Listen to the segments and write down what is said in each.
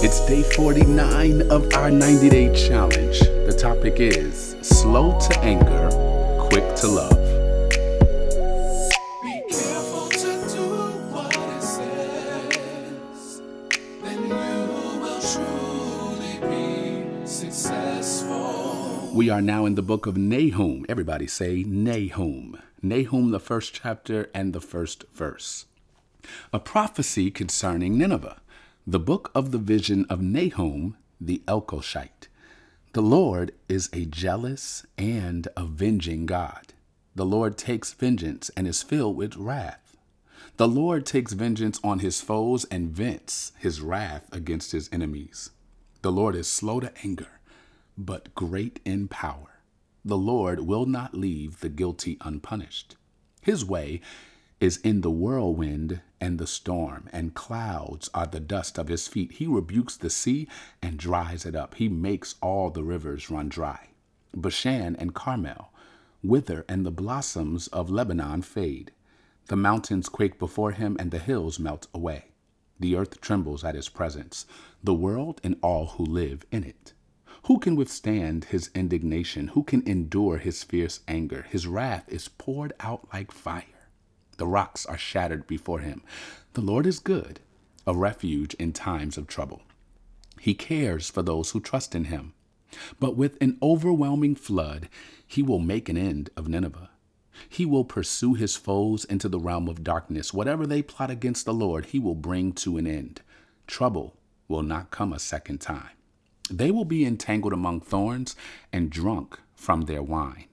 It's day 49 of our 90 day challenge. The topic is slow to anger, quick to love. Be careful to do what it says. Then you will truly be successful. We are now in the book of Nahum. Everybody say Nahum. Nahum, the first chapter and the first verse. A prophecy concerning Nineveh. The book of the vision of Nahum, the Elkoshite. The Lord is a jealous and avenging God. The Lord takes vengeance and is filled with wrath. The Lord takes vengeance on his foes and vents his wrath against his enemies. The Lord is slow to anger, but great in power. The Lord will not leave the guilty unpunished. His way is in the whirlwind and the storm, and clouds are the dust of his feet. He rebukes the sea and dries it up. He makes all the rivers run dry. Bashan and Carmel wither, and the blossoms of Lebanon fade. The mountains quake before him, and the hills melt away. The earth trembles at his presence, the world and all who live in it. Who can withstand his indignation? Who can endure his fierce anger? His wrath is poured out like fire. The rocks are shattered before him. The Lord is good, a refuge in times of trouble. He cares for those who trust in him. But with an overwhelming flood, he will make an end of Nineveh. He will pursue his foes into the realm of darkness. Whatever they plot against the Lord, he will bring to an end. Trouble will not come a second time. They will be entangled among thorns and drunk from their wine.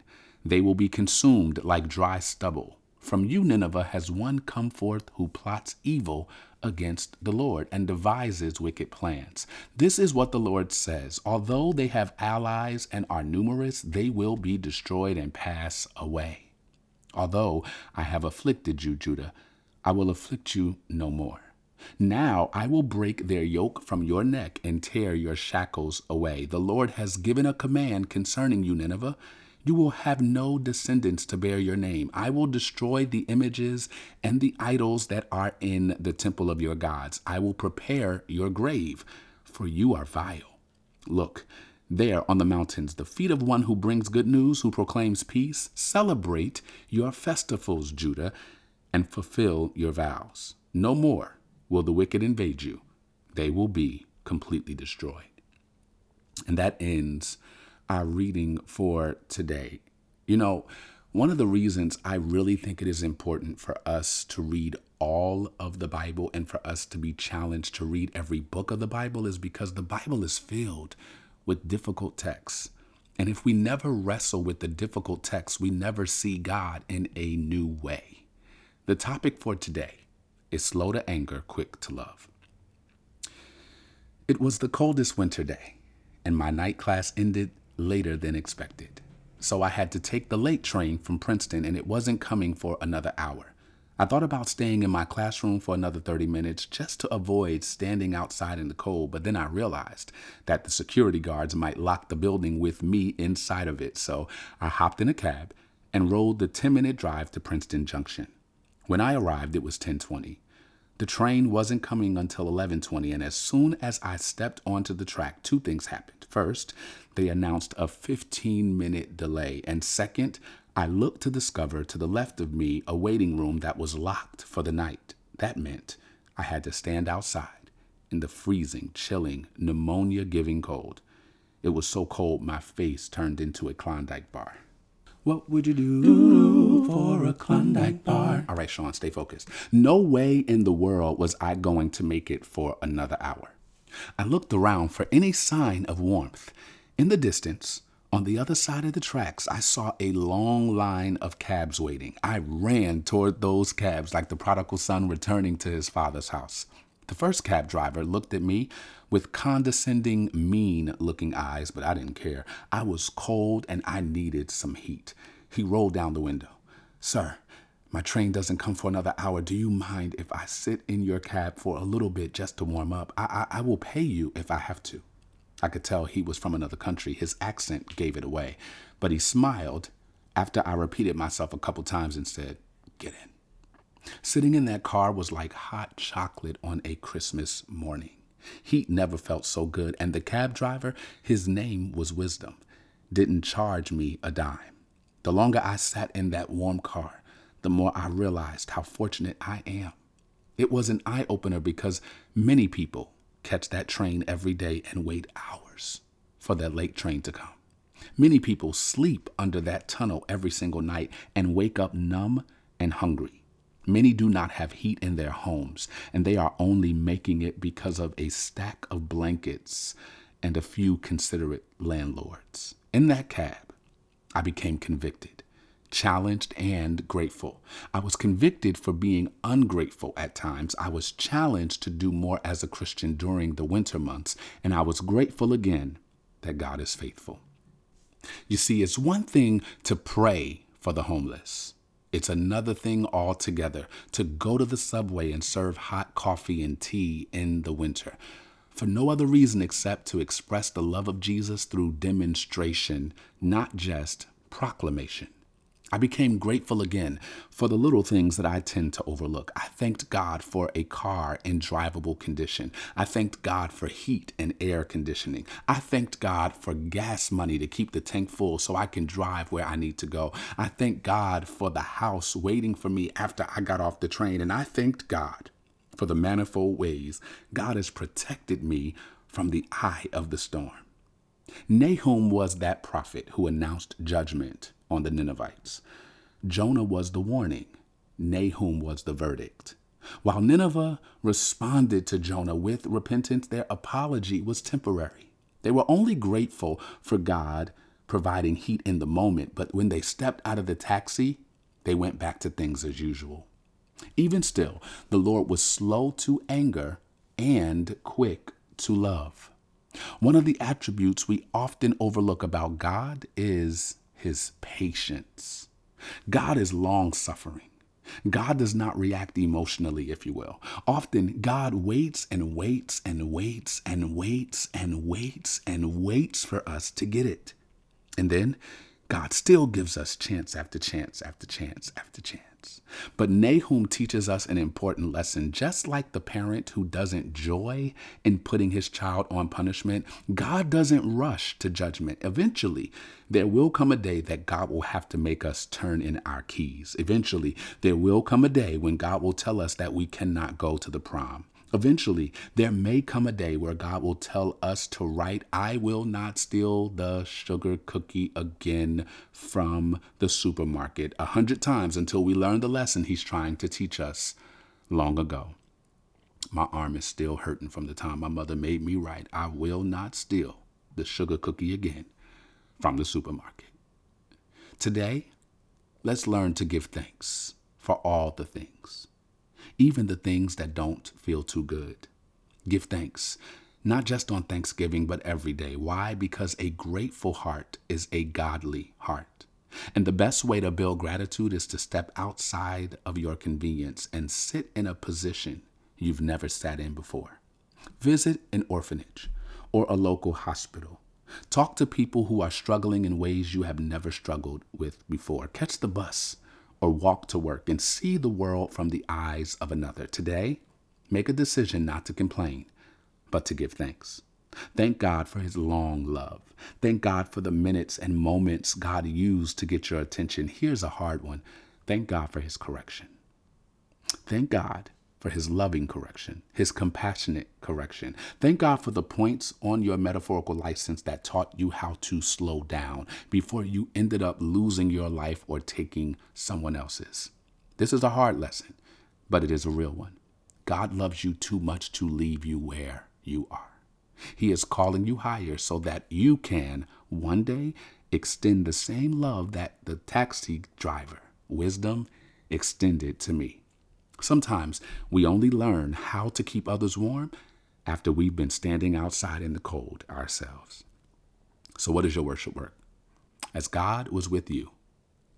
They will be consumed like dry stubble. From you, Nineveh, has one come forth who plots evil against the Lord and devises wicked plans. This is what the Lord says Although they have allies and are numerous, they will be destroyed and pass away. Although I have afflicted you, Judah, I will afflict you no more. Now I will break their yoke from your neck and tear your shackles away. The Lord has given a command concerning you, Nineveh. You will have no descendants to bear your name. I will destroy the images and the idols that are in the temple of your gods. I will prepare your grave, for you are vile. Look, there on the mountains, the feet of one who brings good news, who proclaims peace. Celebrate your festivals, Judah, and fulfill your vows. No more will the wicked invade you, they will be completely destroyed. And that ends our reading for today. You know, one of the reasons I really think it is important for us to read all of the Bible and for us to be challenged to read every book of the Bible is because the Bible is filled with difficult texts. And if we never wrestle with the difficult texts, we never see God in a new way. The topic for today is slow to anger, quick to love. It was the coldest winter day, and my night class ended later than expected. So I had to take the late train from Princeton, and it wasn't coming for another hour. I thought about staying in my classroom for another 30 minutes just to avoid standing outside in the cold, but then I realized that the security guards might lock the building with me inside of it, so I hopped in a cab and rode the 10 minute drive to Princeton Junction. When I arrived, it was 1020. The train wasn't coming until 11:20 and as soon as I stepped onto the track, two things happened. First, they announced a 15-minute delay, and second, I looked to discover to the left of me a waiting room that was locked for the night. That meant I had to stand outside in the freezing, chilling, pneumonia-giving cold. It was so cold my face turned into a Klondike bar. What would you do for a Klondike bar? All right, Sean, stay focused. No way in the world was I going to make it for another hour. I looked around for any sign of warmth. In the distance, On the other side of the tracks, I saw a long line of cabs waiting. I ran toward those cabs like the prodigal son returning to his father's house. The first cab driver looked at me with condescending, mean looking eyes, but I didn't care. I was cold and I needed some heat. He rolled down the window. Sir, my train doesn't come for another hour. Do you mind if I sit in your cab for a little bit just to warm up? I, I, I will pay you if I have to. I could tell he was from another country. His accent gave it away. But he smiled after I repeated myself a couple times and said, Get in. Sitting in that car was like hot chocolate on a Christmas morning. Heat never felt so good, and the cab driver, his name was Wisdom, didn't charge me a dime. The longer I sat in that warm car, the more I realized how fortunate I am. It was an eye opener because many people catch that train every day and wait hours for that late train to come. Many people sleep under that tunnel every single night and wake up numb and hungry. Many do not have heat in their homes, and they are only making it because of a stack of blankets and a few considerate landlords. In that cab, I became convicted, challenged, and grateful. I was convicted for being ungrateful at times. I was challenged to do more as a Christian during the winter months, and I was grateful again that God is faithful. You see, it's one thing to pray for the homeless. It's another thing altogether to go to the subway and serve hot coffee and tea in the winter for no other reason except to express the love of Jesus through demonstration, not just proclamation. I became grateful again for the little things that I tend to overlook. I thanked God for a car in drivable condition. I thanked God for heat and air conditioning. I thanked God for gas money to keep the tank full so I can drive where I need to go. I thanked God for the house waiting for me after I got off the train. And I thanked God for the manifold ways God has protected me from the eye of the storm. Nahum was that prophet who announced judgment on the Ninevites. Jonah was the warning, Nahum was the verdict. While Nineveh responded to Jonah with repentance, their apology was temporary. They were only grateful for God providing heat in the moment, but when they stepped out of the taxi, they went back to things as usual. Even still, the Lord was slow to anger and quick to love. One of the attributes we often overlook about God is his patience. God is long suffering. God does not react emotionally, if you will. Often, God waits and waits and waits and waits and waits and waits for us to get it. And then God still gives us chance after chance after chance after chance. But Nahum teaches us an important lesson. Just like the parent who doesn't joy in putting his child on punishment, God doesn't rush to judgment. Eventually, there will come a day that God will have to make us turn in our keys. Eventually, there will come a day when God will tell us that we cannot go to the prom. Eventually, there may come a day where God will tell us to write, I will not steal the sugar cookie again from the supermarket a hundred times until we learn the lesson He's trying to teach us long ago. My arm is still hurting from the time my mother made me write, I will not steal the sugar cookie again from the supermarket. Today, let's learn to give thanks for all the things even the things that don't feel too good. Give thanks, not just on Thanksgiving, but every day. Why? Because a grateful heart is a godly heart. And the best way to build gratitude is to step outside of your convenience and sit in a position you've never sat in before. Visit an orphanage or a local hospital. Talk to people who are struggling in ways you have never struggled with before. Catch the bus or walk to work and see the world from the eyes of another. Today, make a decision not to complain, but to give thanks. Thank God for his long love. Thank God for the minutes and moments God used to get your attention. Here's a hard one. Thank God for his correction. Thank God for his loving correction, his compassionate correction. Thank God for the points on your metaphorical license that taught you how to slow down before you ended up losing your life or taking someone else's. This is a hard lesson, but it is a real one. God loves you too much to leave you where you are. He is calling you higher so that you can one day extend the same love that the taxi driver, wisdom, extended to me. Sometimes we only learn how to keep others warm after we've been standing outside in the cold ourselves. So, what is your worship work? As God was with you,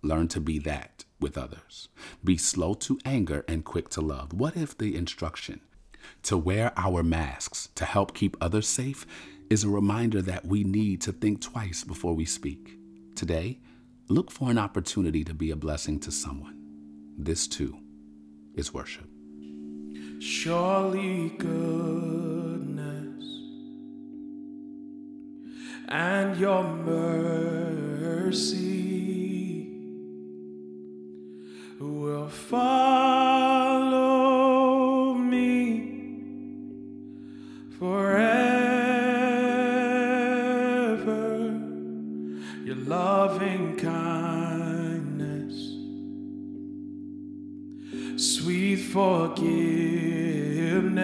learn to be that with others. Be slow to anger and quick to love. What if the instruction to wear our masks to help keep others safe is a reminder that we need to think twice before we speak? Today, look for an opportunity to be a blessing to someone. This too is worship. Surely goodness and your mercy will follow forgiveness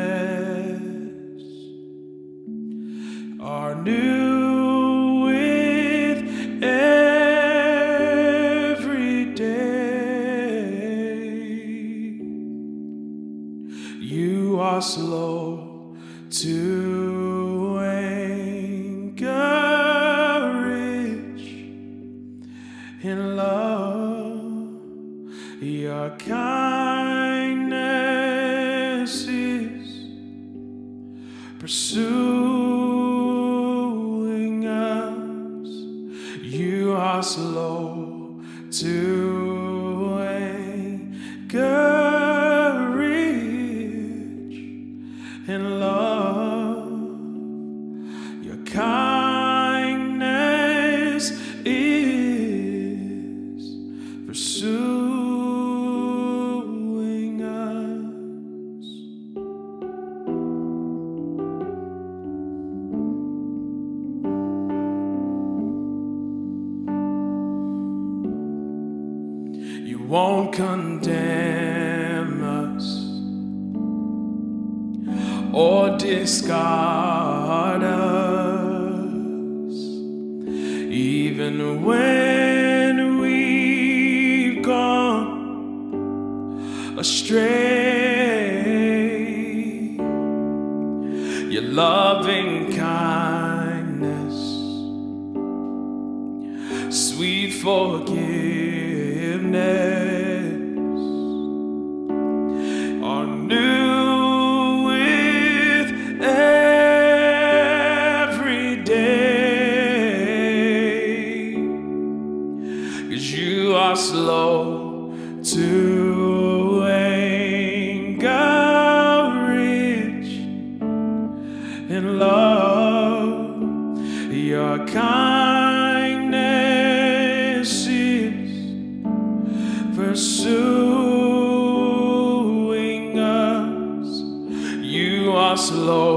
are new with every day. You are slow to slow to won't condemn us or discard us, even when we've gone astray. Your loving kindness, sweet forgiveness name. Pursuing us. You are slow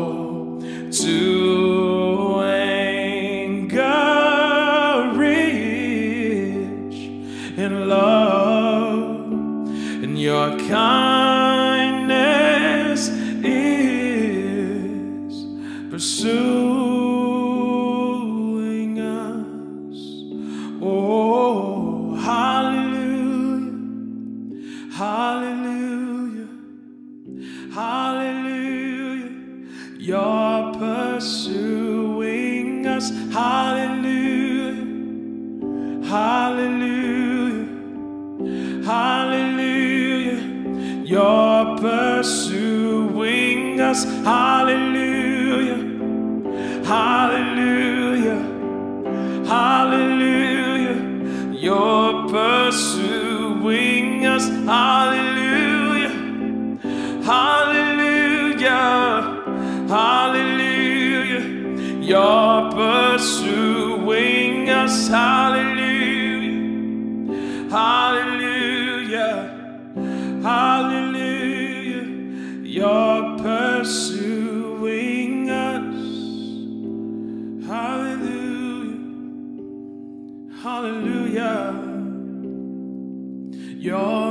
Hallelujah. You're